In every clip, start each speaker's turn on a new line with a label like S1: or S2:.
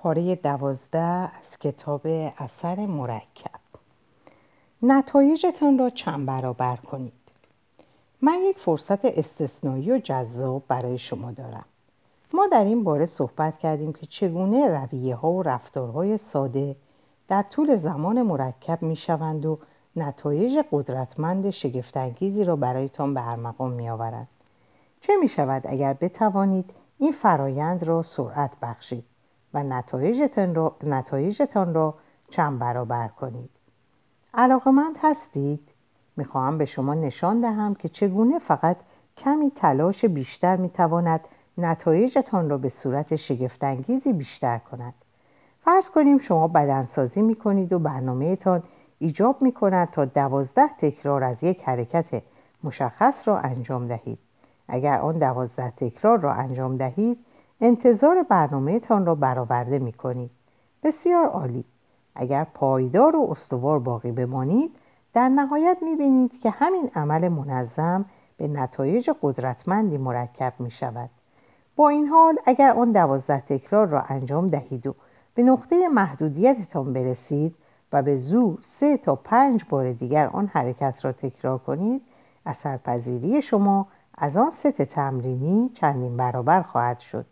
S1: پاره دوازده از کتاب اثر مرکب. نتایجتان را چند برابر کنید. من یک فرصت استثنایی و جذاب برای شما دارم. ما در این باره صحبت کردیم که چگونه رویه ها و رفتارهای ساده در طول زمان مرکب می شوند و نتایج قدرتمند شگفتانگیزی را برایتان به ارمغان می آورند. چه می شود اگر بتوانید این فرایند را سرعت بخشید؟ و نتایجتان را, نتایجتان را چند برابر کنید. علاقمند هستید؟ می‌خواهم به شما نشان دهم که چگونه فقط کمی تلاش بیشتر می‌تواند نتایجتان را به صورت شگفتانگیزی بیشتر کند. فرض کنیم شما بدنسازی می‌کنید و برنامهتان ایجاب می‌کند تا دوازده تکرار از یک حرکت مشخص را انجام دهید. اگر آن دوازده تکرار را انجام دهید انتظار برنامه تان را برآورده می کنید. بسیار عالی. اگر پایدار و استوار باقی بمانید در نهایت می بینید که همین عمل منظم به نتایج قدرتمندی مرکب می شود. با این حال اگر آن دوازده تکرار را انجام دهید و به نقطه محدودیتتان برسید و به زور سه تا پنج بار دیگر آن حرکت را تکرار کنید اثرپذیری شما از آن ست تمرینی چندین برابر خواهد شد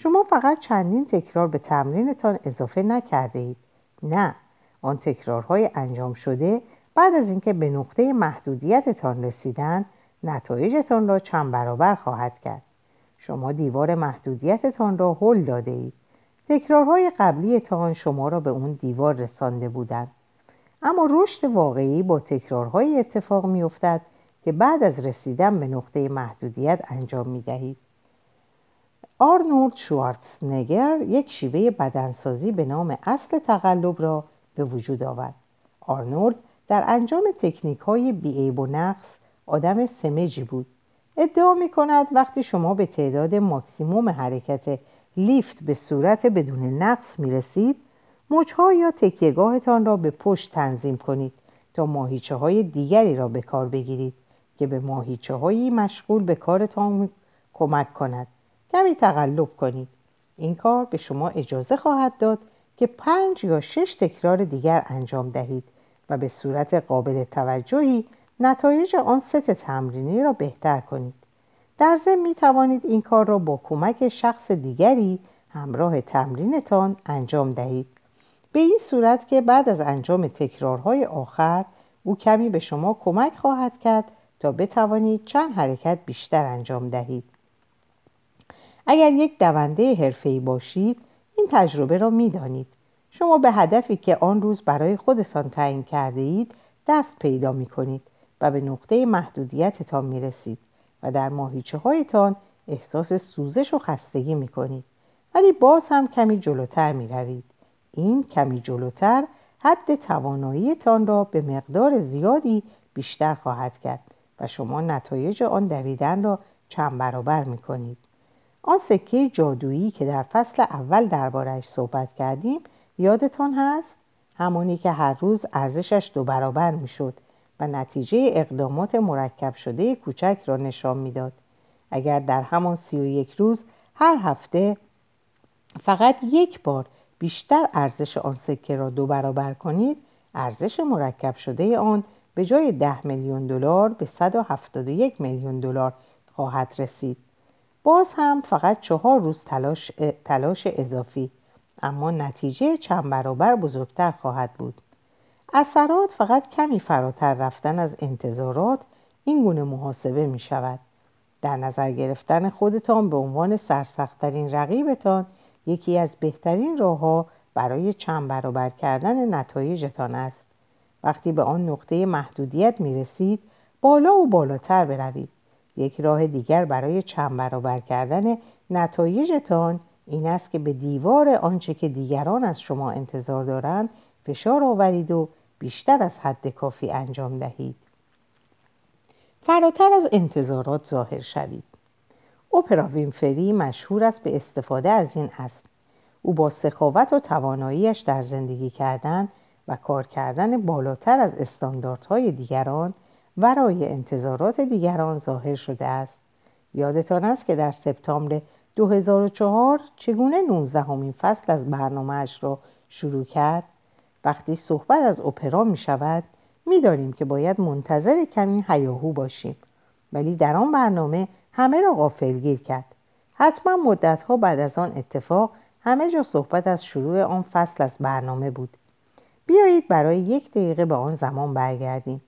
S1: شما فقط چندین تکرار به تمرینتان اضافه نکرده اید نه آن تکرارهای انجام شده بعد از اینکه به نقطه محدودیتتان رسیدن نتایجتان را چند برابر خواهد کرد. شما دیوار محدودیتتان را هل داده اید تکرارهای قبلیتان شما را به اون دیوار رسانده بودند. اما رشد واقعی با تکرارهای اتفاق میافتد که بعد از رسیدن به نقطه محدودیت انجام می دهید. آرنولد شوارتزنگر یک شیوه بدنسازی به نام اصل تقلب را به وجود آورد. آرنولد در انجام تکنیک های بیعیب و نقص آدم سمجی بود. ادعا می کند وقتی شما به تعداد ماکسیموم حرکت لیفت به صورت بدون نقص می رسید مچها یا تکیهگاهتان را به پشت تنظیم کنید تا ماهیچه های دیگری را به کار بگیرید که به ماهیچه هایی مشغول به کارتان کمک کند کمی تقلب کنید. این کار به شما اجازه خواهد داد که پنج یا شش تکرار دیگر انجام دهید و به صورت قابل توجهی نتایج آن ست تمرینی را بهتر کنید. در ضمن می توانید این کار را با کمک شخص دیگری همراه تمرینتان انجام دهید. به این صورت که بعد از انجام تکرارهای آخر او کمی به شما کمک خواهد کرد تا بتوانید چند حرکت بیشتر انجام دهید. اگر یک دونده حرفه‌ای باشید این تجربه را می‌دانید شما به هدفی که آن روز برای خودتان تعیین کرده اید دست پیدا می کنید و به نقطه محدودیتتان می رسید و در ماهیچه هایتان احساس سوزش و خستگی می کنید ولی باز هم کمی جلوتر می روید. این کمی جلوتر حد تواناییتان را به مقدار زیادی بیشتر خواهد کرد و شما نتایج آن دویدن را چند برابر می کنید. آن سکه جادویی که در فصل اول دربارش صحبت کردیم یادتان هست؟ همونی که هر روز ارزشش دو برابر می شد و نتیجه اقدامات مرکب شده کوچک را نشان می‌داد. اگر در همان سی و یک روز هر هفته فقط یک بار بیشتر ارزش آن سکه را دو برابر کنید ارزش مرکب شده آن به جای ده میلیون دلار به 171 میلیون دلار خواهد رسید باز هم فقط چهار روز تلاش, تلاش اضافی اما نتیجه چند برابر بزرگتر خواهد بود. اثرات فقط کمی فراتر رفتن از انتظارات این گونه محاسبه می شود. در نظر گرفتن خودتان به عنوان سرسختترین رقیبتان یکی از بهترین راهها برای چند برابر کردن نتایجتان است. وقتی به آن نقطه محدودیت می رسید بالا و بالاتر بروید. یک راه دیگر برای چند برابر کردن نتایجتان این است که به دیوار آنچه که دیگران از شما انتظار دارند فشار آورید و بیشتر از حد کافی انجام دهید. فراتر از انتظارات ظاهر شوید. اپرا وینفری مشهور است به استفاده از این است. او با سخاوت و تواناییش در زندگی کردن و کار کردن بالاتر از استانداردهای دیگران ورای انتظارات دیگران ظاهر شده است. یادتان است که در سپتامبر 2004 چگونه 19 همین فصل از برنامهش را شروع کرد؟ وقتی صحبت از اپرا می شود می داریم که باید منتظر کمی هیاهو باشیم. ولی در آن برنامه همه را غافلگیر کرد. حتما مدتها بعد از آن اتفاق همه جا صحبت از شروع آن فصل از برنامه بود. بیایید برای یک دقیقه به آن زمان برگردیم.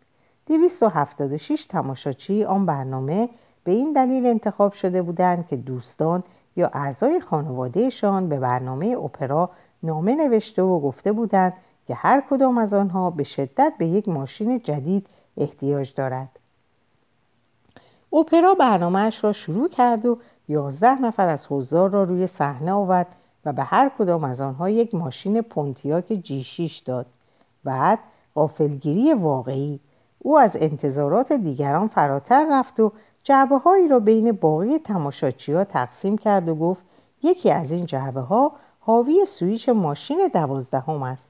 S1: 276 تماشاچی آن برنامه به این دلیل انتخاب شده بودند که دوستان یا اعضای خانوادهشان به برنامه اپرا نامه نوشته و گفته بودند که هر کدام از آنها به شدت به یک ماشین جدید احتیاج دارد. اپرا برنامهش را شروع کرد و یازده نفر از حضار را روی صحنه آورد و به هر کدام از آنها یک ماشین پونتیاک جی 6 داد. بعد غافلگیری واقعی او از انتظارات دیگران فراتر رفت و جعبه هایی را بین باقی تماشاچی ها تقسیم کرد و گفت یکی از این جعبه ها حاوی سویچ ماشین دوازدهم است.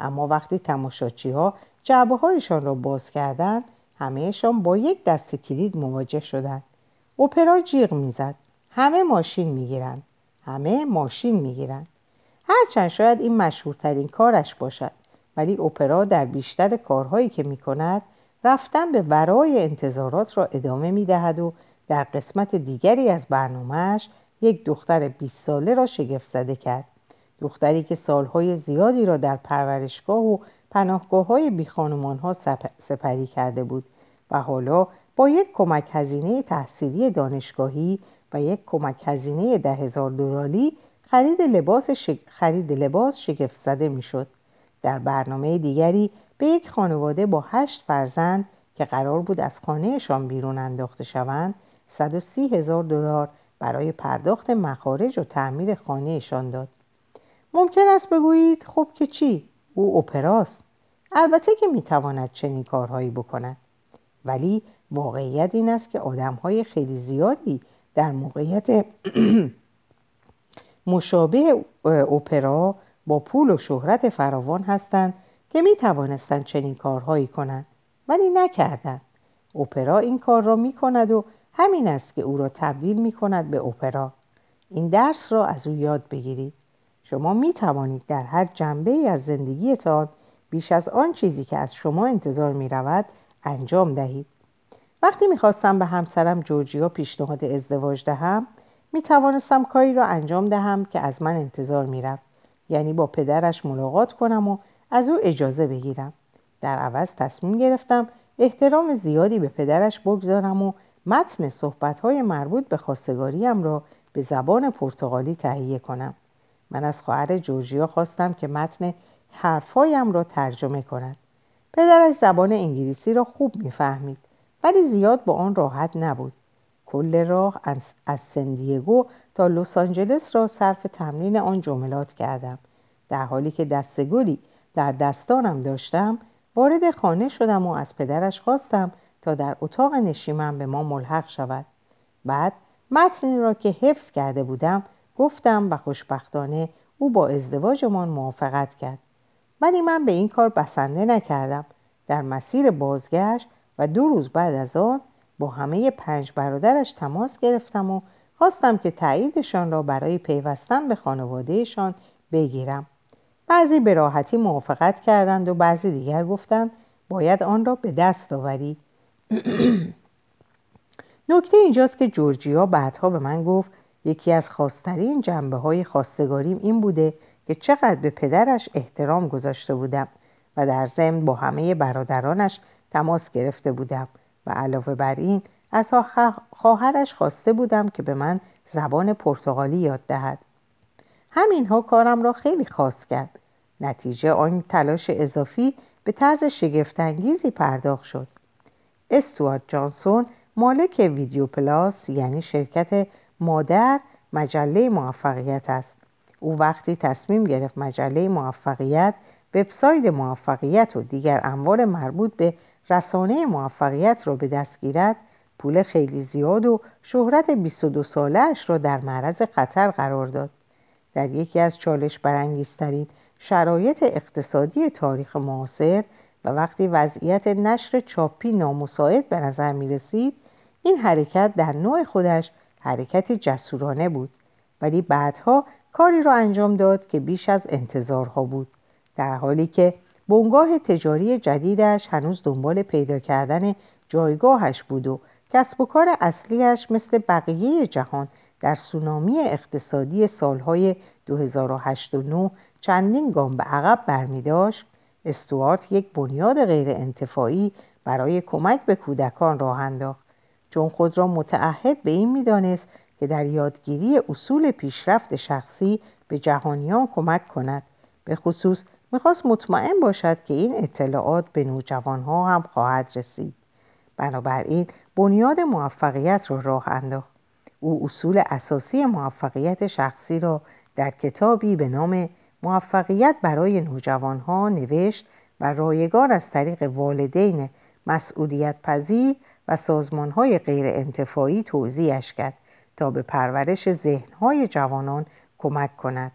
S1: اما وقتی تماشاچی ها جعبه هایشان را باز کردند همهشان با یک دست کلید مواجه شدند. اپرا جیغ می‌زد. همه ماشین می‌گیرند. همه ماشین می‌گیرند. هرچند شاید این مشهورترین کارش باشد ولی اپرا در بیشتر کارهایی که می‌کند رفتن به ورای انتظارات را ادامه می دهد و در قسمت دیگری از برنامهش یک دختر 20 ساله را شگفت زده کرد. دختری که سالهای زیادی را در پرورشگاه و پناهگاه های بی ها سپری کرده بود و حالا با یک کمک هزینه تحصیلی دانشگاهی و یک کمک هزینه ده هزار دلاری خرید لباس, خرید لباس شگفت زده می شد. در برنامه دیگری به یک خانواده با هشت فرزند که قرار بود از خانهشان بیرون انداخته شوند 130 هزار دلار برای پرداخت مخارج و تعمیر خانهشان داد. ممکن است بگویید خب که چی؟ او اپراست. البته که می‌تواند چنین کارهایی بکند. ولی واقعیت این است که آدمهای خیلی زیادی در موقعیت مشابه اپرا با پول و شهرت فراوان هستند که می توانستند چنین کارهایی کنند ولی نکردند. اپرا این کار را می کند و همین است که او را تبدیل می کند به اپرا. این درس را از او یاد بگیرید. شما می توانید در هر جنبه ای از زندگیتان بیش از آن چیزی که از شما انتظار می رود انجام دهید. وقتی می‌خواستم به همسرم جورجیا پیشنهاد ازدواج دهم می توانستم کاری را انجام دهم که از من انتظار می رفت. یعنی با پدرش ملاقات کنم و از او اجازه بگیرم. در عوض تصمیم گرفتم احترام زیادی به پدرش بگذارم و متن صحبتهای مربوط به خواستگاریم را به زبان پرتغالی تهیه کنم. من از خواهر جورجیا خواستم که متن حرفهایم را ترجمه کند. پدرش زبان انگلیسی را خوب می‌فهمید ولی زیاد با آن راحت نبود. کل راه از سندیگو تا لس آنجلس را صرف تمرین آن جملات کردم. در حالی که دستگلی در دستانم داشتم وارد خانه شدم و از پدرش خواستم تا در اتاق نشیمن به ما ملحق شود. بعد متنی را که حفظ کرده بودم گفتم و خوشبختانه او با ازدواجمان موافقت کرد. ولی من به این کار بسنده نکردم. در مسیر بازگشت و دو روز بعد از آن با همه پنج برادرش تماس گرفتم و خواستم که تاییدشان را برای پیوستن به خانوادهشان بگیرم. بعضی به راحتی موافقت کردند و بعضی دیگر گفتند باید آن را به دست آوری. نکته اینجاست که جورجیا بعدها به من گفت یکی از خاصترین جنبه های خواستگاریم این بوده که چقدر به پدرش احترام گذاشته بودم و در ضمن با همه برادرانش تماس گرفته بودم و علاوه بر این از خواهرش خواسته بودم که به من زبان پرتغالی یاد دهد. همینها کارم را خیلی خاص کرد. نتیجه آن تلاش اضافی به طرز شگفتانگیزی پرداخت شد. استوارت جانسون مالک ویدیو پلاس یعنی شرکت مادر مجله موفقیت است. او وقتی تصمیم گرفت مجله موفقیت وبسایت موفقیت و دیگر اموال مربوط به رسانه موفقیت را به دست گیرد پول خیلی زیاد و شهرت 22 سالش را در معرض خطر قرار داد. در یکی از چالش برانگیزترین شرایط اقتصادی تاریخ معاصر و وقتی وضعیت نشر چاپی نامساعد به نظر می رسید این حرکت در نوع خودش حرکتی جسورانه بود. ولی بعدها کاری را انجام داد که بیش از انتظارها بود. در حالی که بنگاه تجاری جدیدش هنوز دنبال پیدا کردن جایگاهش بود و کسب و کار اصلیش مثل بقیه جهان در سونامی اقتصادی سالهای 2008 چندین گام به عقب برمی داشت استوارت یک بنیاد غیر انتفاعی برای کمک به کودکان راه انداخت. چون خود را متعهد به این می‌دانست که در یادگیری اصول پیشرفت شخصی به جهانیان کمک کند. به خصوص می‌خواست مطمئن باشد که این اطلاعات به نوجوانها هم خواهد رسید. بنابراین بنیاد موفقیت را راه انداخت. او اصول اساسی موفقیت شخصی را در کتابی به نام موفقیت برای نوجوانها نوشت و رایگان از طریق والدین مسئولیت پذیر و سازمانهای غیر انتفاعی توضیحش کرد تا به پرورش ذهنهای جوانان کمک کند.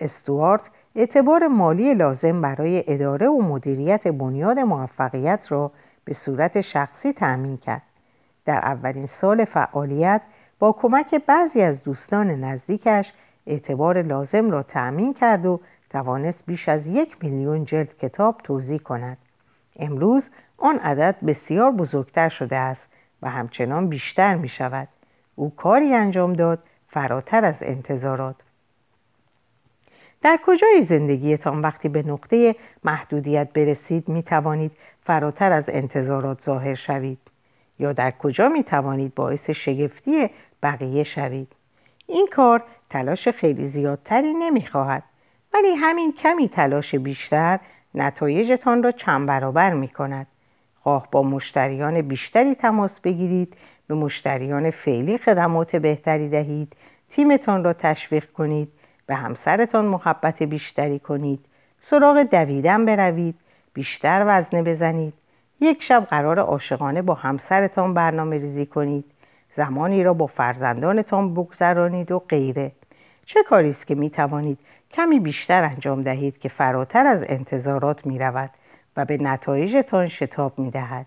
S1: استوارت اعتبار مالی لازم برای اداره و مدیریت بنیاد موفقیت را به صورت شخصی تأمین کرد. در اولین سال فعالیت با کمک بعضی از دوستان نزدیکش اعتبار لازم را تأمین کرد و توانست بیش از یک میلیون جلد کتاب توضیح کند. امروز آن عدد بسیار بزرگتر شده است و همچنان بیشتر می شود. او کاری انجام داد فراتر از انتظارات. در کجای زندگیتان وقتی به نقطه محدودیت برسید می توانید فراتر از انتظارات ظاهر شوید یا در کجا می توانید باعث شگفتی بقیه شوید. این کار تلاش خیلی زیادتری نمی خواهد ولی همین کمی تلاش بیشتر نتایجتان را چند برابر می کند خواه با مشتریان بیشتری تماس بگیرید به مشتریان فعلی خدمات بهتری دهید تیمتان را تشویق کنید به همسرتان محبت بیشتری کنید سراغ دویدن بروید بیشتر وزنه بزنید. یک شب قرار عاشقانه با همسرتان برنامه ریزی کنید. زمانی را با فرزندانتان بگذرانید و غیره. چه کاری است که می توانید کمی بیشتر انجام دهید که فراتر از انتظارات می رود و به نتایجتان شتاب می دهد.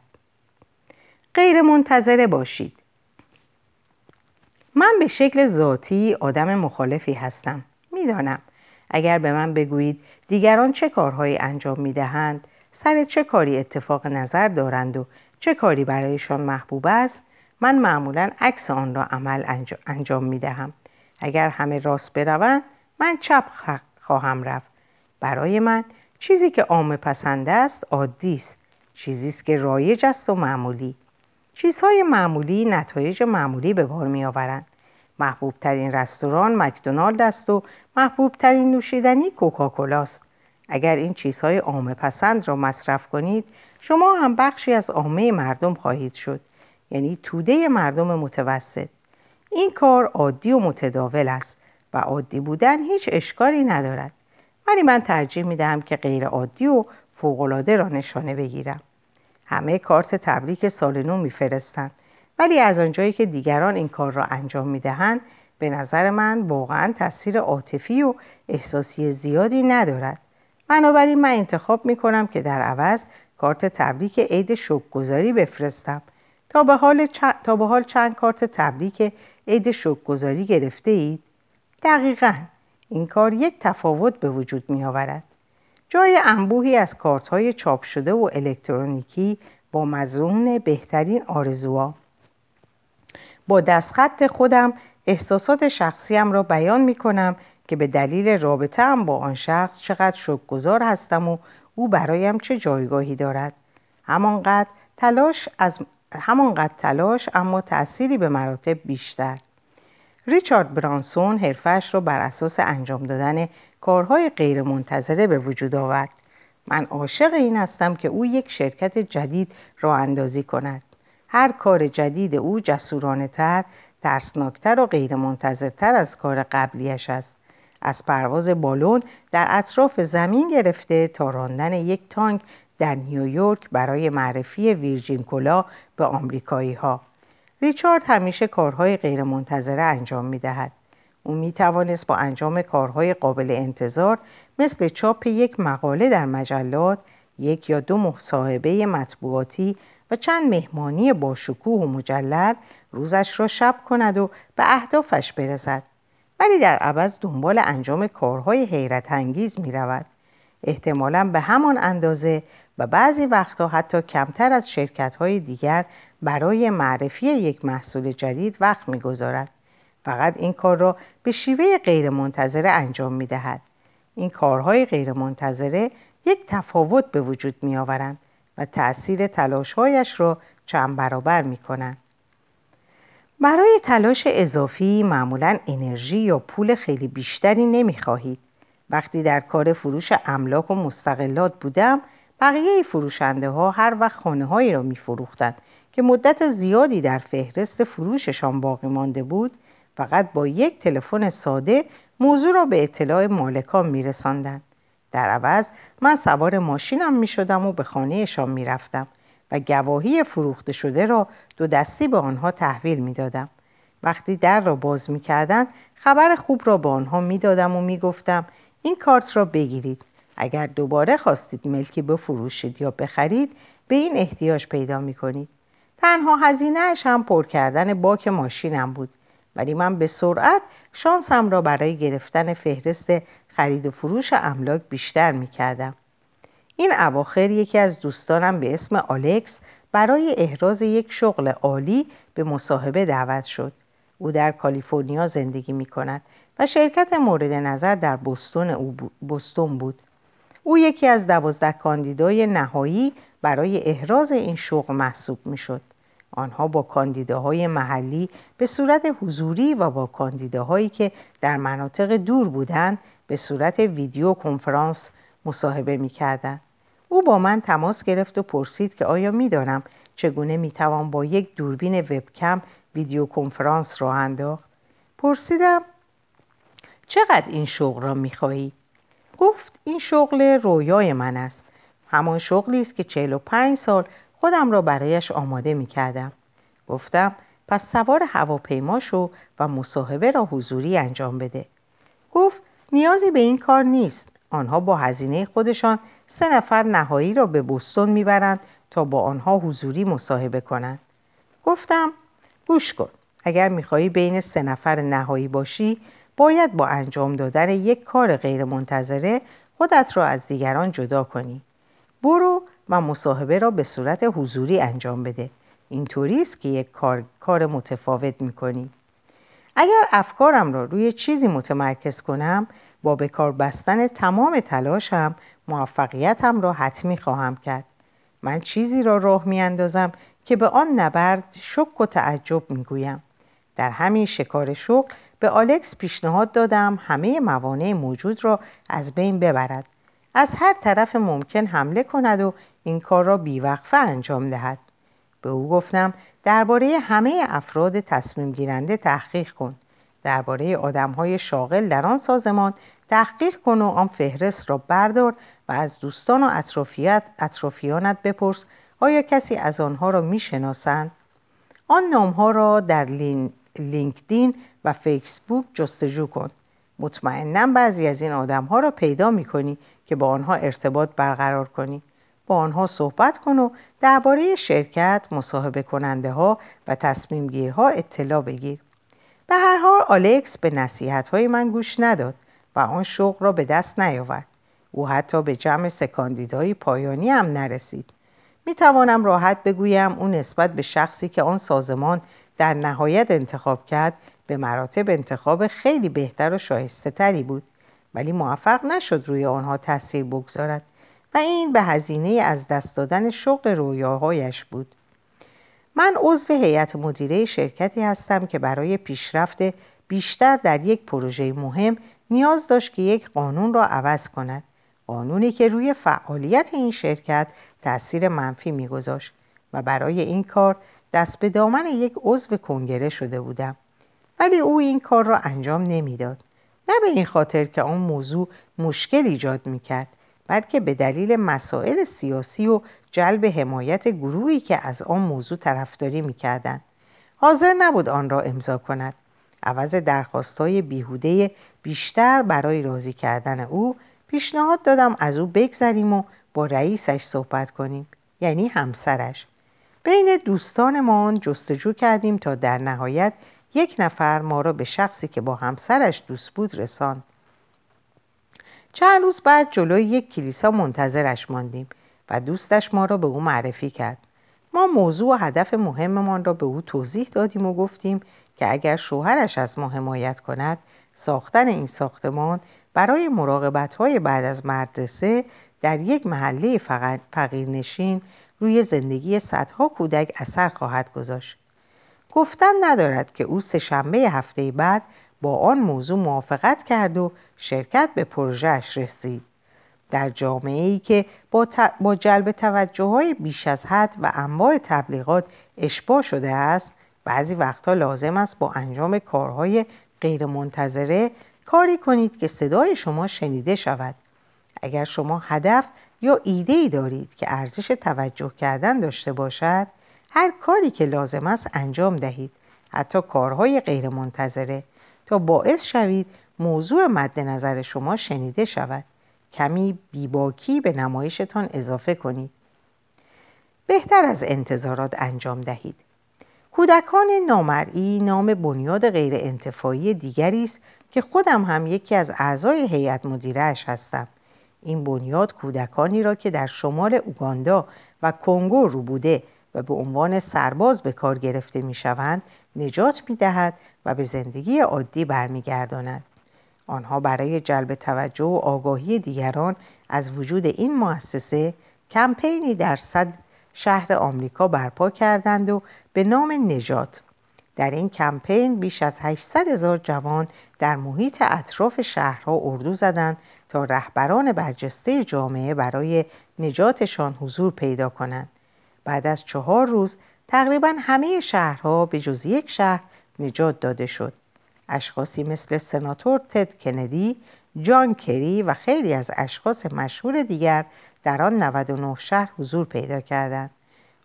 S1: غیر منتظره باشید. من به شکل ذاتی آدم مخالفی هستم. می‌دانم اگر به من بگویید دیگران چه کارهایی انجام می دهند سر چه کاری اتفاق نظر دارند و چه کاری برایشان محبوب است من معمولا عکس آن را عمل انجام می دهم اگر همه راست بروند من چپ خواهم رفت. برای من چیزی که عام پسند است عادی است. چیزی است که رایج است و معمولی. چیزهای معمولی نتایج معمولی به بار می آورند محبوب ترین رستوران مکدونالد است و محبوب ترین نوشیدنی کوکاکولاست اگر این چیزهای عامه پسند را مصرف کنید شما هم بخشی از عامه مردم خواهید شد. یعنی توده مردم متوسط. این کار عادی و متداول است و عادی بودن هیچ اشکالی ندارد. ولی من ترجیح می دهم که غیر عادی و فوقالعاده را نشانه بگیرم. همه کارت تبریک سال نو میفرستند ولی از آنجایی که دیگران این کار را انجام می دهند به نظر من واقعا تاثیر عاطفی و احساسی زیادی ندارد. بنابراین من انتخاب می کنم که در عوض کارت تبریک عید شکرگزاری بفرستم. تا به حال, تا به حال چند کارت تبریک عید شکرگزاری گرفته اید؟ دقیقا این کار یک تفاوت به وجود می آورد. جای انبوهی از کارت های چاپ شده و الکترونیکی با مضمون بهترین آرزوها با دستخط خودم احساسات شخصیم را بیان می کنم که به دلیل رابطه با آن شخص چقدر شکرگزار هستم و او برایم چه جایگاهی دارد همانقدر تلاش از همانقدر تلاش اما تأثیری به مراتب بیشتر. ریچارد برانسون حرفش را بر اساس انجام دادن کارهای غیرمنتظره به وجود آورد. من عاشق این هستم که او یک شرکت جدید را اندازی کند. هر کار جدید او جسورانه تر ترسناکتر و غیرمنتظرتر از کار قبلیش است. از پرواز بالون در اطراف زمین گرفته تا راندن یک تانک در نیویورک برای معرفی ویرجین کلا به آمریکایی ها. ریچارد همیشه کارهای غیرمنتظره انجام می دهد. او می توانست با انجام کارهای قابل انتظار مثل چاپ یک مقاله در مجلات یک یا دو مصاحبه مطبوعاتی و چند مهمانی با شکوه و مجلل روزش را شب کند و به اهدافش برسد ولی در عوض دنبال انجام کارهای حیرت انگیز می رود. احتمالا به همان اندازه و بعضی وقتها حتی کمتر از شرکت های دیگر برای معرفی یک محصول جدید وقت می‌گذارد. فقط این کار را به شیوه غیرمنتظره انجام می دهد. این کارهای غیرمنتظره یک تفاوت به وجود می آورند و تأثیر تلاشهایش را چند برابر می کنند. برای تلاش اضافی معمولا انرژی یا پول خیلی بیشتری نمی خواهید. وقتی در کار فروش املاک و مستقلات بودم بقیه فروشنده ها هر وقت خانه هایی را می فروختند که مدت زیادی در فهرست فروششان باقی مانده بود فقط با یک تلفن ساده موضوع را به اطلاع مالکان می رساندن. در عوض من سوار ماشینم می شدم و به خانهشان می رفتم و گواهی فروخته شده را دو دستی به آنها تحویل می دادم. وقتی در را باز می کردن خبر خوب را به آنها می دادم و می گفتم این کارت را بگیرید. اگر دوباره خواستید ملکی بفروشید یا بخرید به این احتیاج پیدا می کنید. تنها هزینهش هم پر کردن باک ماشینم بود ولی من به سرعت شانسم را برای گرفتن فهرست خرید و فروش املاک بیشتر می کردم. این اواخر یکی از دوستانم به اسم آلکس برای احراز یک شغل عالی به مصاحبه دعوت شد. او در کالیفرنیا زندگی می کند و شرکت مورد نظر در بستون, بود. او یکی از دوازده کاندیدای نهایی برای احراز این شغل محسوب می شد. آنها با کاندیداهای محلی به صورت حضوری و با کاندیداهایی که در مناطق دور بودند به صورت ویدیو کنفرانس مصاحبه می کردن. او با من تماس گرفت و پرسید که آیا می دانم چگونه می توان با یک دوربین وبکم ویدیو کنفرانس را انداخت. پرسیدم چقدر این شغل را می خواهی؟ گفت این شغل رویای من است. همان شغلی است که 45 سال خودم را برایش آماده می کردم. گفتم پس سوار هواپیما شو و مصاحبه را حضوری انجام بده. گفت نیازی به این کار نیست. آنها با هزینه خودشان سه نفر نهایی را به بستون می‌برند تا با آنها حضوری مصاحبه کنند. گفتم گوش کن. اگر می‌خواهی بین سه نفر نهایی باشی باید با انجام دادن یک کار غیرمنتظره خودت را از دیگران جدا کنی. برو و مصاحبه را به صورت حضوری انجام بده. اینطوری است که یک کار, کار متفاوت می‌کنی. اگر افکارم را روی چیزی متمرکز کنم با به کار بستن تمام تلاشم موفقیتم را حتمی خواهم کرد من چیزی را راه می اندازم که به آن نبرد شک و تعجب می گویم. در همین شکار شغل به آلکس پیشنهاد دادم همه موانع موجود را از بین ببرد. از هر طرف ممکن حمله کند و این کار را بیوقفه انجام دهد. به او گفتم درباره همه افراد تصمیم گیرنده تحقیق کن. درباره آدم های شاغل در آن سازمان تحقیق کن و آن فهرست را بردار و از دوستان و اطرافیت اطرافیانت بپرس آیا کسی از آنها را می‌شناسند؟ آن نامها را در لین... لینکدین و فیسبوک جستجو کن مطمئنا بعضی از این آدم ها را پیدا می کنی که با آنها ارتباط برقرار کنی با آنها صحبت کن و درباره شرکت، مصاحبه کننده ها و تصمیم گیرها اطلاع بگیر. به هر حال آلکس به نصیحت های من گوش نداد و آن شغل را به دست نیاورد. او حتی به جمع سکاندیدهای پایانی هم نرسید. می توانم راحت بگویم او نسبت به شخصی که آن سازمان در نهایت انتخاب کرد به مراتب انتخاب خیلی بهتر و شایسته تری بود. ولی موفق نشد روی آنها تاثیر بگذارد و این به هزینه از دست دادن شغل رویاهایش بود. من عضو هیئت مدیره شرکتی هستم که برای پیشرفت بیشتر در یک پروژه مهم نیاز داشت که یک قانون را عوض کند. قانونی که روی فعالیت این شرکت تاثیر منفی میگذاشت و برای این کار دست به دامن یک عضو کنگره شده بودم. ولی او این کار را انجام نمی‌داد. نه به این خاطر که آن موضوع مشکل ایجاد می‌کرد بلکه به دلیل مسائل سیاسی و جلب حمایت گروهی که از آن موضوع طرفداری می‌کردند. حاضر نبود آن را امضا کند. عوض درخواستهای بیهوده بیشتر برای راضی کردن او پیشنهاد دادم از او بگذریم و با رئیسش صحبت کنیم یعنی همسرش. بین دوستانمان جستجو کردیم تا در نهایت یک نفر ما را به شخصی که با همسرش دوست بود رساند. چند روز بعد جلوی یک کلیسا منتظرش ماندیم و دوستش ما را به او معرفی کرد. ما موضوع و هدف مهممان را به او توضیح دادیم و گفتیم که اگر شوهرش از ما حمایت کند ساختن این ساختمان برای مراقبت های بعد از مدرسه در یک محله فقیرنشین روی زندگی صدها کودک اثر خواهد گذاشت. گفتن ندارد که او سهشنبه هفته بعد با آن موضوع موافقت کرد و شرکت به پروژهش رسید. در جامعه ای که با, با جلب توجه های بیش از حد و انواع تبلیغات اشباه شده است بعضی وقتها لازم است با انجام کارهای غیرمنتظره کاری کنید که صدای شما شنیده شود اگر شما هدف یا ایده ای دارید که ارزش توجه کردن داشته باشد هر کاری که لازم است انجام دهید. حتی کارهای غیرمنتظره. تا باعث شوید موضوع مد نظر شما شنیده شود. کمی بیباکی به نمایشتان اضافه کنید. بهتر از انتظارات انجام دهید. کودکان نامرئی نام بنیاد غیر انتفاعی دیگری است که خودم هم یکی از اعضای هیئت مدیرهش هستم. این بنیاد کودکانی را که در شمال اوگاندا و کنگو رو بوده و به عنوان سرباز به کار گرفته می شوند نجات می دهد و به زندگی عادی برمیگرداند. آنها برای جلب توجه و آگاهی دیگران از وجود این مؤسسه کمپینی در صد شهر آمریکا برپا کردند و به نام نجات در این کمپین بیش از 800 هزار جوان در محیط اطراف شهرها اردو زدند تا رهبران برجسته جامعه برای نجاتشان حضور پیدا کنند. بعد از چهار روز تقریبا همه شهرها به جز یک شهر نجات داده شد. اشخاصی مثل سناتور تد کندی، جان کری و خیلی از اشخاص مشهور دیگر در آن 99 شهر حضور پیدا کردند.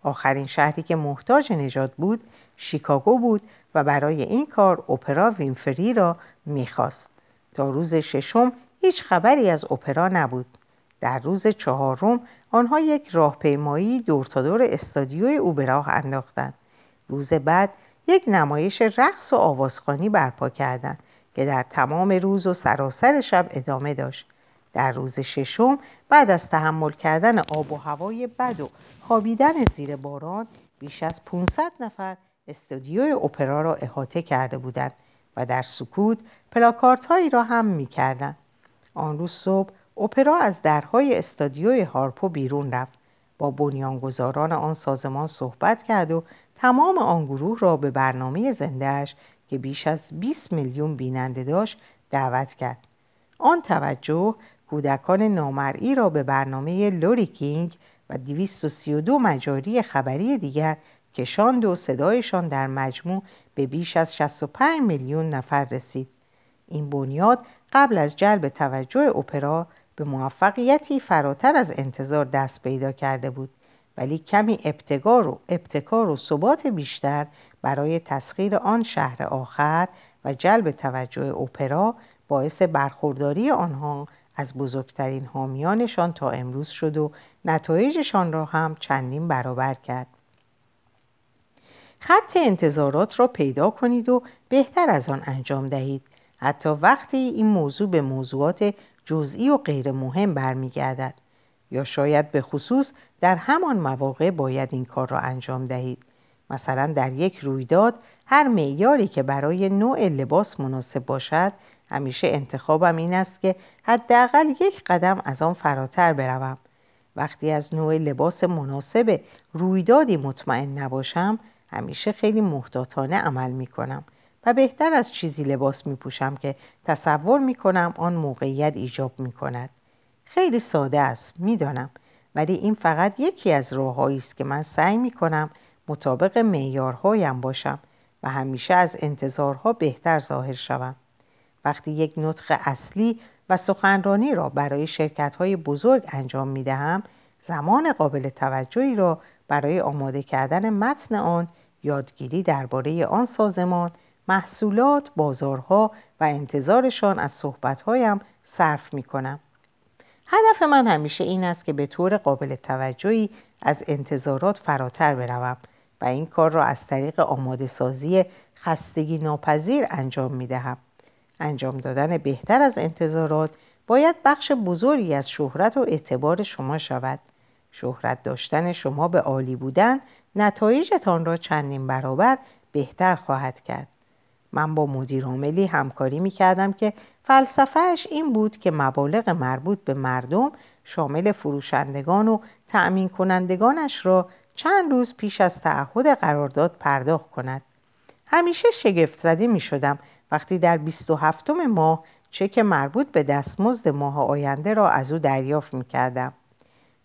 S1: آخرین شهری که محتاج نجات بود شیکاگو بود و برای این کار اپرا وینفری را می‌خواست. تا روز ششم هیچ خبری از اپرا نبود. در روز چهارم آنها یک راهپیمایی دور تا دور استادیوی او به راه انداختند. روز بعد یک نمایش رقص و آوازخانی برپا کردند که در تمام روز و سراسر شب ادامه داشت. در روز ششم بعد از تحمل کردن آب و هوای بد و خوابیدن زیر باران بیش از 500 نفر استودیوی اپرا را احاطه کرده بودند و در سکوت پلاکارت هایی را هم می کردن. آن روز صبح اپرا از درهای استادیوی هارپو بیرون رفت با بنیانگذاران آن سازمان صحبت کرد و تمام آن گروه را به برنامه زندهش که بیش از 20 میلیون بیننده داشت دعوت کرد آن توجه کودکان نامرئی را به برنامه لوری کینگ و 232 مجاری خبری دیگر کشاند و صدایشان در مجموع به بیش از 65 میلیون نفر رسید. این بنیاد قبل از جلب توجه اپرا به موفقیتی فراتر از انتظار دست پیدا کرده بود ولی کمی ابتکار و ابتکار و ثبات بیشتر برای تسخیر آن شهر آخر و جلب توجه اپرا باعث برخورداری آنها از بزرگترین حامیانشان تا امروز شد و نتایجشان را هم چندین برابر کرد. خط انتظارات را پیدا کنید و بهتر از آن انجام دهید حتی وقتی این موضوع به موضوعات جزئی و غیر مهم برمیگردد یا شاید به خصوص در همان مواقع باید این کار را انجام دهید. مثلا در یک رویداد هر معیاری که برای نوع لباس مناسب باشد همیشه انتخابم این است که حداقل یک قدم از آن فراتر بروم. وقتی از نوع لباس مناسب رویدادی مطمئن نباشم همیشه خیلی محتاطانه عمل می کنم بهتر از چیزی لباس می پوشم که تصور می کنم آن موقعیت ایجاب می کند. خیلی ساده است می‌دانم ولی این فقط یکی از راههایی است که من سعی می کنم مطابق معیارهایم باشم و همیشه از انتظارها بهتر ظاهر شوم. وقتی یک نطق اصلی و سخنرانی را برای شرکت های بزرگ انجام می دهم زمان قابل توجهی را برای آماده کردن متن آن یادگیری درباره آن سازمان محصولات بازارها و انتظارشان از صحبتهایم صرف می کنم. هدف من همیشه این است که به طور قابل توجهی از انتظارات فراتر بروم و این کار را از طریق آماده سازی خستگی ناپذیر انجام می دهم. انجام دادن بهتر از انتظارات باید بخش بزرگی از شهرت و اعتبار شما شود. شهرت داشتن شما به عالی بودن نتایجتان را چندین برابر بهتر خواهد کرد. من با مدیر عاملی همکاری می کردم که فلسفهش این بود که مبالغ مربوط به مردم شامل فروشندگان و تأمین کنندگانش را چند روز پیش از تعهد قرارداد پرداخت کند. همیشه شگفت زده می شدم وقتی در 27 ماه چک مربوط به دستمزد ماه آینده را از او دریافت می کردم.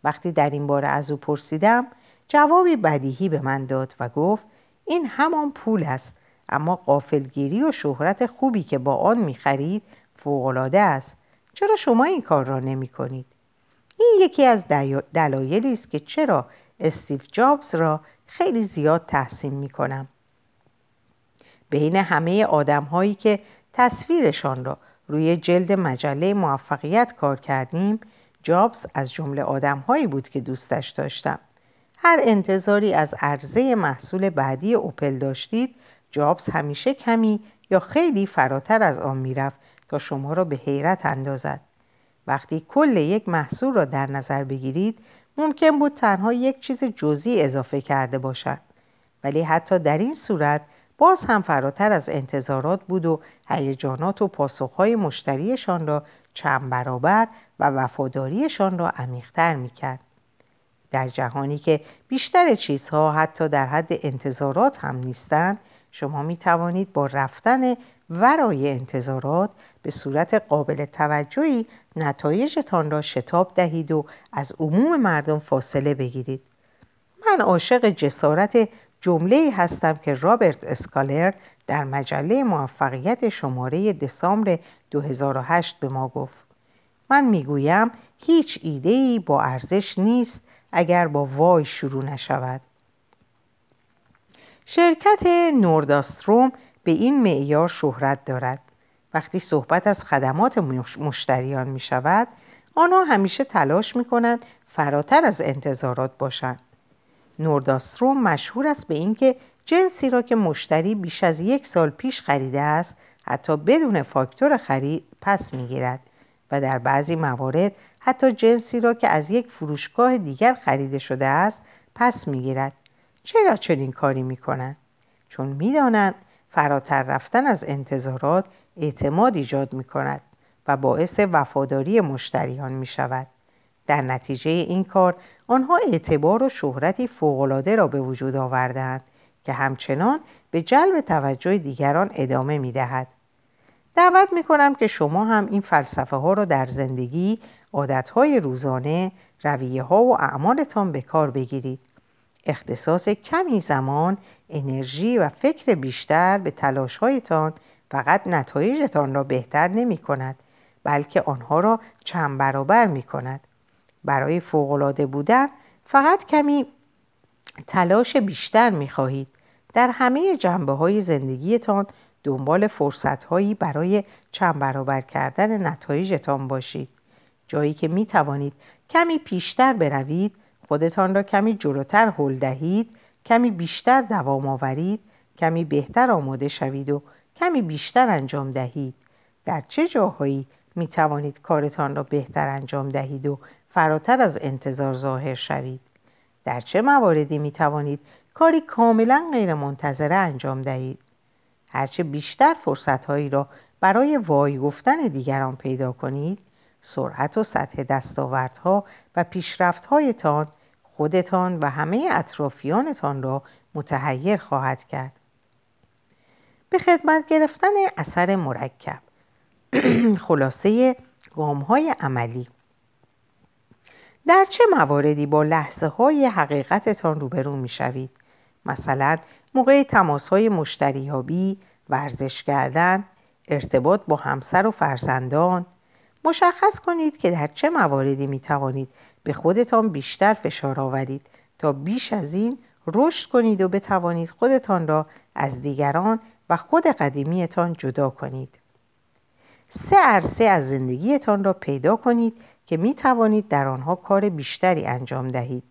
S1: وقتی در این باره از او پرسیدم جوابی بدیهی به من داد و گفت این همان پول است اما قافلگیری و شهرت خوبی که با آن می‌خرید فوقالعاده است چرا شما این کار را نمی کنید؟ این یکی از دلایلی است که چرا استیو جابز را خیلی زیاد تحسین می کنم. بین همه آدم هایی که تصویرشان را روی جلد مجله موفقیت کار کردیم جابز از جمله آدم هایی بود که دوستش داشتم. هر انتظاری از عرضه محصول بعدی اوپل داشتید جابز همیشه کمی یا خیلی فراتر از آن می‌رفت تا شما را به حیرت اندازد. وقتی کل یک محصول را در نظر بگیرید ممکن بود تنها یک چیز جزئی اضافه کرده باشد. ولی حتی در این صورت باز هم فراتر از انتظارات بود و هیجانات و پاسخهای مشتریشان را چند برابر و وفاداریشان را عمیقتر می‌کرد. در جهانی که بیشتر چیزها حتی در حد انتظارات هم نیستند شما می توانید با رفتن ورای انتظارات به صورت قابل توجهی نتایجتان را شتاب دهید و از عموم مردم فاصله بگیرید. من عاشق جسارت جمله هستم که رابرت اسکالر در مجله موفقیت شماره دسامبر 2008 به ما گفت. من می‌گویم هیچ ایده‌ای با ارزش نیست اگر با وای شروع نشود. شرکت نورداستروم به این معیار شهرت دارد. وقتی صحبت از خدمات مشتریان می شود آنها همیشه تلاش می کنند فراتر از انتظارات باشند. نورداستروم مشهور است به اینکه جنسی را که مشتری بیش از یک سال پیش خریده است حتی بدون فاکتور خرید پس می‌گیرد و در بعضی موارد حتی جنسی را که از یک فروشگاه دیگر خریده شده است پس می‌گیرد. چرا چنین کاری می‌کنند چون می‌دانند فراتر رفتن از انتظارات اعتماد ایجاد می کند و باعث وفاداری مشتریان می شود. در نتیجه این کار آنها اعتبار و شهرتی فوقالعاده را به وجود آوردهاند که همچنان به جلب توجه دیگران ادامه می دهد. دعوت می کنم که شما هم این فلسفه ها را در زندگی، عادتهای روزانه، رویه ها و اعمالتان به کار بگیرید. اختصاص کمی زمان، انرژی و فکر بیشتر به تلاشهایتان فقط نتایجتان را بهتر نمی کند بلکه آنها را چند برابر می کند. برای فوقالعاده بودن فقط کمی تلاش بیشتر می خواهید. در همه جنبه های زندگیتان دنبال فرصت هایی برای چند برابر کردن نتایجتان باشید. جایی که می توانید کمی پیشتر بروید خودتان را کمی جلوتر هل دهید کمی بیشتر دوام آورید کمی بهتر آماده شوید و کمی بیشتر انجام دهید. در چه جاهایی می توانید کارتان را بهتر انجام دهید و فراتر از انتظار ظاهر شوید؟ در چه مواردی می توانید کاری کاملا غیر منتظره انجام دهید؟ هرچه بیشتر فرصتهایی را برای وای گفتن دیگران پیدا کنید سرعت و سطح دستاوردها و پیشرفتهایتان خودتان و همه اطرافیانتان را متحیر خواهد کرد. به خدمت گرفتن اثر مرکب. خلاصه گام های عملی. در چه مواردی با لحظه های حقیقتتان روبرو می شوید؟ مثلا موقع تماس های مشتریابی، ورزش کردن، ارتباط با همسر و فرزندان. مشخص کنید که در چه مواردی می توانید به خودتان بیشتر فشار آورید تا بیش از این رشد کنید و بتوانید خودتان را از دیگران و خود قدیمیتان جدا کنید. سه عرصه از زندگیتان را پیدا کنید که می توانید در آنها کار بیشتری انجام دهید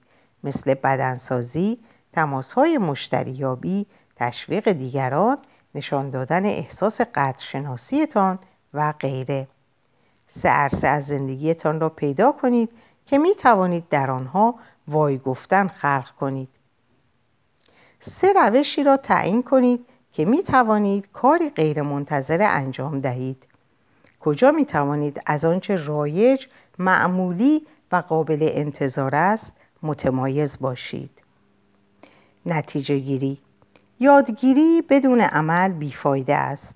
S1: مثل بدنسازی، تماس های مشتریابی تشویق دیگران نشان دادن احساس قدرشناسیتان و غیره سه عرصه از زندگیتان را پیدا کنید که می توانید در آنها وای گفتن خلق کنید. سه روشی را تعیین کنید که می توانید کاری غیر منتظره انجام دهید. کجا می توانید از آنچه رایج، معمولی و قابل انتظار است متمایز باشید. نتیجه گیری یادگیری بدون عمل بیفایده است.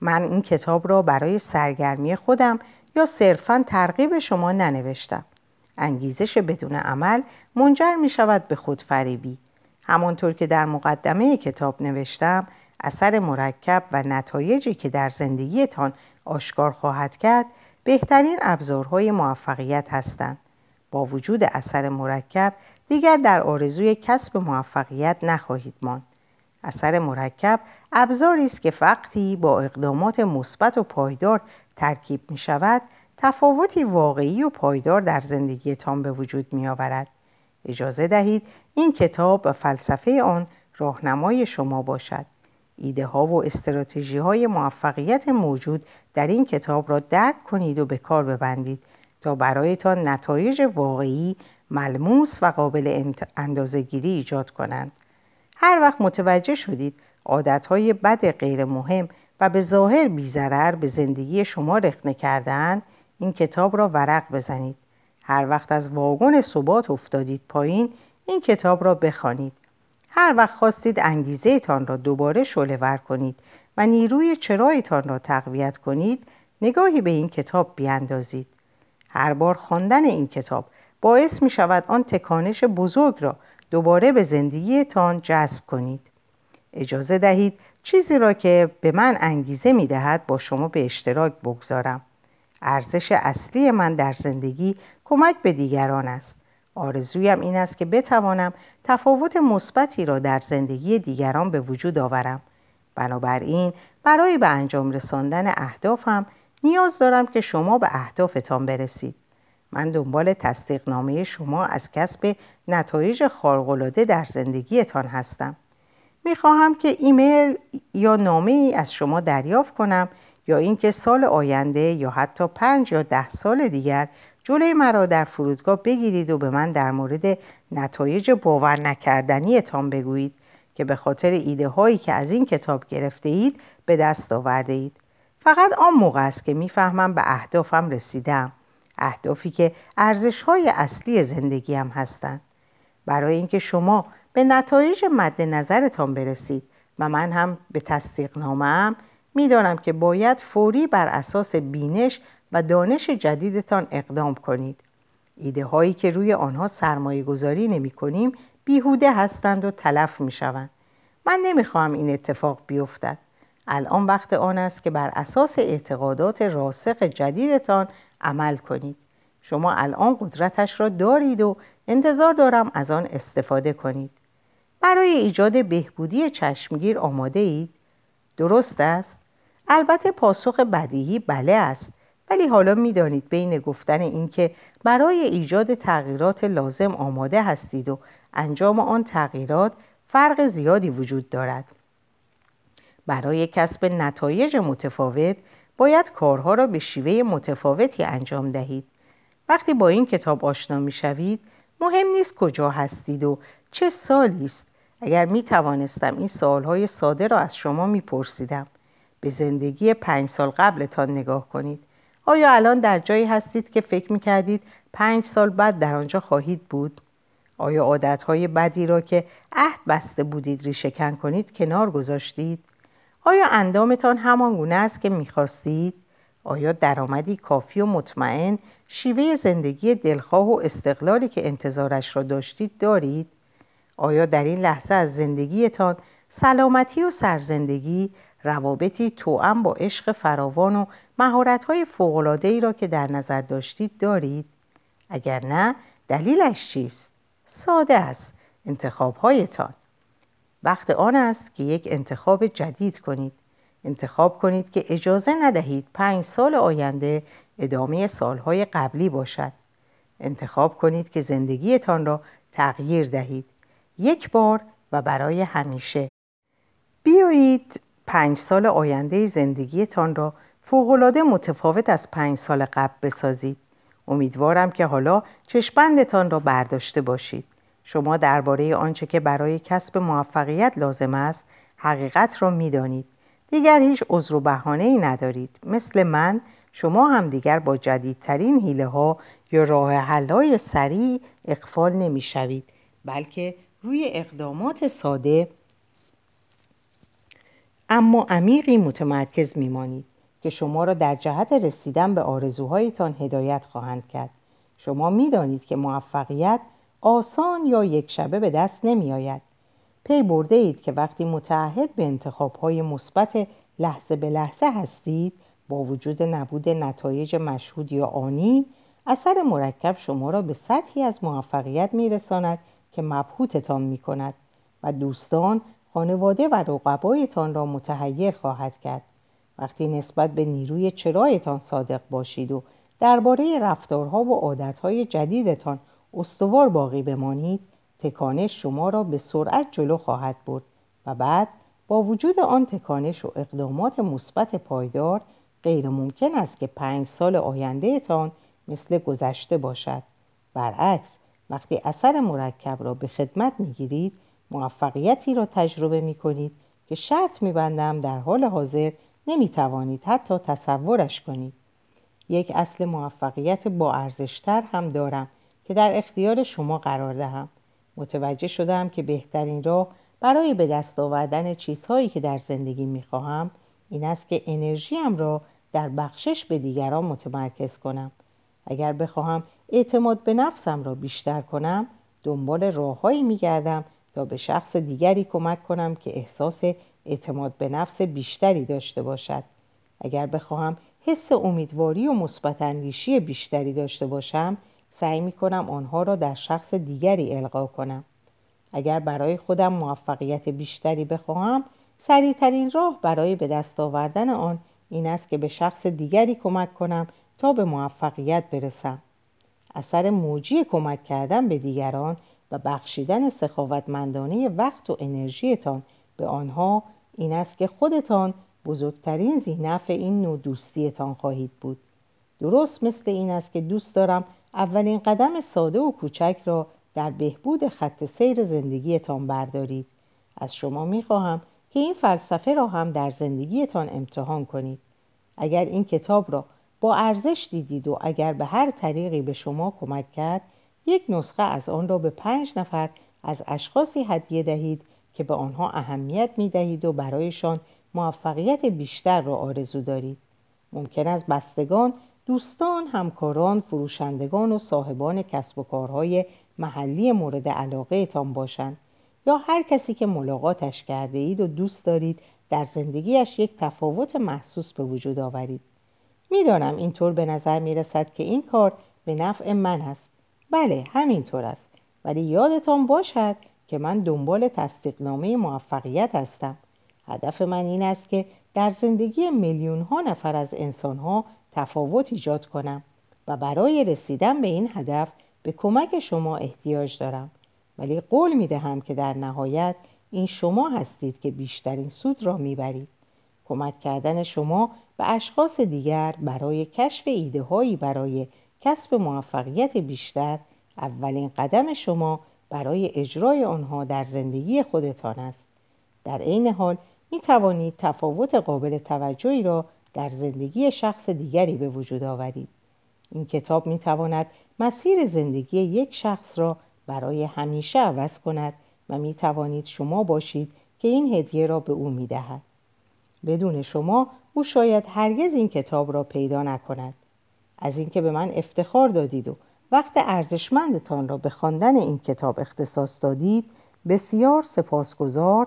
S1: من این کتاب را برای سرگرمی خودم یا صرفا ترغیب شما ننوشتم. انگیزش بدون عمل منجر می شود به خودفریبی. همانطور که در مقدمه کتاب نوشتم اثر مرکب و نتایجی که در زندگیتان آشکار خواهد کرد بهترین ابزارهای موفقیت هستند. با وجود اثر مرکب دیگر در آرزوی کسب موفقیت نخواهید ماند. اثر مرکب ابزاری است که وقتی با اقدامات مثبت و پایدار ترکیب می شود تفاوتی واقعی و پایدار در زندگیتان به وجود می آورد. اجازه دهید این کتاب و فلسفه آن راهنمای شما باشد. ایده ها و استراتژی های موفقیت موجود در این کتاب را درک کنید و به کار ببندید تا برایتان نتایج واقعی ملموس و قابل اندازهگیری ایجاد کنند. هر وقت متوجه شدید عادتهای بد غیر مهم و به ظاهر بیزرر به زندگی شما رخنه کردن این کتاب را ورق بزنید. هر وقت از واگن ثبات افتادید پایین این کتاب را بخوانید. هر وقت خواستید انگیزه تان را دوباره شعله ور کنید و نیروی چرایتان را تقویت کنید نگاهی به این کتاب بیاندازید. هر بار خواندن این کتاب باعث می شود آن تکانش بزرگ را دوباره به زندگیتان جذب کنید. اجازه دهید چیزی را که به من انگیزه می دهد با شما به اشتراک بگذارم. ارزش اصلی من در زندگی کمک به دیگران است. آرزویم این است که بتوانم تفاوت مثبتی را در زندگی دیگران به وجود آورم. بنابراین برای به انجام رساندن اهدافم نیاز دارم که شما به اهدافتان برسید. من دنبال تصدیق نامه شما از کسب نتایج خارق‌العاده در زندگیتان هستم. می‌خواهم که ایمیل یا نامه ای از شما دریافت کنم یا اینکه سال آینده یا حتی پنج یا ده سال دیگر جلوی مرا در فرودگاه بگیرید و به من در مورد نتایج باور نکردنیتان بگویید که به خاطر ایده هایی که از این کتاب گرفته اید به دست آورده اید. فقط آن موقع است که می‌فهمم به اهدافم رسیدم. اهدافی که ارزش های اصلی زندگیم هستند. برای اینکه شما به نتایج مد نظرتان برسید و من هم به تصدیق نامم می‌دانم که باید فوری بر اساس بینش و دانش جدیدتان اقدام کنید. ایده هایی که روی آنها سرمایه گذاری نمی کنیم بیهوده هستند و تلف می شوند. من نمی‌خواهم این اتفاق بیفتد. الان وقت آن است که بر اساس اعتقادات راسخ جدیدتان عمل کنید. شما الان قدرتش را دارید و انتظار دارم از آن استفاده کنید. برای ایجاد بهبودی چشمگیر آماده اید؟ درست است؟ البته پاسخ بدیهی بله است ولی حالا می‌دانید بین گفتن اینکه برای ایجاد تغییرات لازم آماده هستید و انجام آن تغییرات فرق زیادی وجود دارد. برای کسب نتایج متفاوت باید کارها را به شیوه متفاوتی انجام دهید. وقتی با این کتاب آشنا می شوید مهم نیست کجا هستید و چه سالی است. اگر می توانستم این سالهای ساده را از شما می پرسیدم به زندگی پنج سال قبلتان نگاه کنید آیا الان در جایی هستید که فکر می کردید پنج سال بعد در آنجا خواهید بود؟ آیا عادتهای بدی را که عهد بسته بودید ریشهکن کنید کنار گذاشتید؟ آیا اندامتان همان گونه است که می‌خواستید؟ آیا درآمدی کافی و مطمئن شیوه زندگی دلخواه و استقلالی که انتظارش را داشتید دارید؟ آیا در این لحظه از زندگیتان سلامتی و سرزندگی روابطی توأم با عشق فراوان و مهارت‌های فوق‌العاده‌ای را که در نظر داشتید دارید؟ اگر نه دلیلش چیست؟ ساده است انتخابهایتان. وقت آن است که یک انتخاب جدید کنید. انتخاب کنید که اجازه ندهید پنج سال آینده ادامه سالهای قبلی باشد. انتخاب کنید که زندگیتان را تغییر دهید. یک بار و برای همیشه. بیایید پنج سال آینده زندگیتان را فوقالعاده متفاوت از پنج سال قبل بسازید. امیدوارم که حالا چشمندتان را برداشته باشید. شما درباره آنچه که برای کسب موفقیت لازم است حقیقت را می‌دانید. دیگر هیچ عذر و بهانه ای ندارید. مثل من شما هم دیگر با جدیدترین حیله ها یا راه حل های سریع اقفال نمی شوید بلکه روی اقدامات ساده اما عمیقی متمرکز میمانید که شما را در جهت رسیدن به آرزوهایتان هدایت خواهند کرد. شما می‌دانید که موفقیت آسان یا یک شبه به دست نمی آید پی برده اید که وقتی متعهد به انتخاب های مثبت لحظه به لحظه هستید با وجود نبود نتایج مشهود یا آنی اثر مرکب شما را به سطحی از موفقیت میرساند که مبهوتتان می کند و دوستان خانواده و رقبایتان را متحیر خواهد کرد. وقتی نسبت به نیروی چرایتان صادق باشید و درباره رفتارها و عادتهای جدیدتان استوار باقی بمانید تکانش شما را به سرعت جلو خواهد برد و بعد با وجود آن تکانش و اقدامات مثبت پایدار غیر ممکن است که پنج سال آیندهتان مثل گذشته باشد. برعکس وقتی اثر مرکب را به خدمت می‌گیرید موفقیتی را تجربه می کنید که شرط میبندم در حال حاضر نمی توانید حتی تصورش کنید. یک اصل موفقیت با ارزشتر هم دارم که در اختیار شما قرار دهم. متوجه شدم که بهترین راه برای به دست آوردن چیزهایی که در زندگی می‌خواهم این است که انرژیم را در بخشش به دیگران متمرکز کنم. اگر بخواهم اعتماد به نفسم را بیشتر کنم دنبال راههایی میگردم تا به شخص دیگری کمک کنم که احساس اعتماد به نفس بیشتری داشته باشد. اگر بخواهم حس امیدواری و مثبت بیشتری داشته باشم سعی می کنم آنها را در شخص دیگری القا کنم. اگر برای خودم موفقیت بیشتری بخواهم سریعترین راه برای به دست آوردن آن این است که به شخص دیگری کمک کنم تا به موفقیت برسم. اثر موجی کمک کردن به دیگران و بخشیدن سخاوتمندانه وقت و انرژیتان به آنها این است که خودتان بزرگترین زینف این نوع دوستیتان خواهید بود. درست مثل این است که دوست دارم اولین قدم ساده و کوچک را در بهبود خط سیر زندگیتان بردارید. از شما می‌خواهم که این فلسفه را هم در زندگیتان امتحان کنید. اگر این کتاب را با ارزش دیدید و اگر به هر طریقی به شما کمک کرد یک نسخه از آن را به پنج نفر از اشخاصی هدیه دهید که به آنها اهمیت می دهید و برایشان موفقیت بیشتر را آرزو دارید. ممکن است بستگان دوستان، همکاران، فروشندگان و صاحبان کسب و کارهای محلی مورد علاقه تان باشند یا هر کسی که ملاقاتش کرده اید و دوست دارید در زندگیش یک تفاوت محسوس به وجود آورید. می‌دانم اینطور به نظر می رسد که این کار به نفع من است. بله همینطور است. ولی یادتان باشد که من دنبال تصدیقنامه موفقیت هستم. هدف من این است که در زندگی میلیون ها نفر از انسان ها تفاوت ایجاد کنم و برای رسیدن به این هدف به کمک شما احتیاج دارم. ولی قول می دهم که در نهایت این شما هستید که بیشترین سود را می‌برید. کمک کردن شما به اشخاص دیگر برای کشف ایده هایی برای کسب موفقیت بیشتر اولین قدم شما برای اجرای آنها در زندگی خودتان است. در عین حال می توانید تفاوت قابل توجهی را در زندگی شخص دیگری به وجود آورید. این کتاب می تواند مسیر زندگی یک شخص را برای همیشه عوض کند و می توانید شما باشید که این هدیه را به او می دهد. بدون شما او شاید هرگز این کتاب را پیدا نکند. از اینکه به من افتخار دادید و وقت ارزشمندتان را به خواندن این کتاب اختصاص دادید بسیار سپاسگزار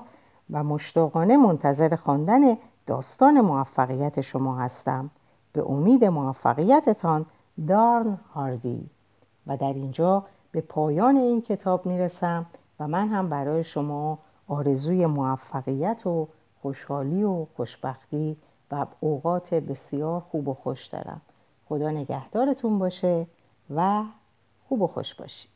S1: و مشتاقانه منتظر خواندن داستان موفقیت شما هستم. به امید موفقیتتان دارن هاردی. و در اینجا به پایان این کتاب می‌رسم و من هم برای شما آرزوی موفقیت و خوشحالی و خوشبختی و اوقات بسیار خوب و خوش دارم. خدا نگهدارتون باشه و خوب و خوش باشید.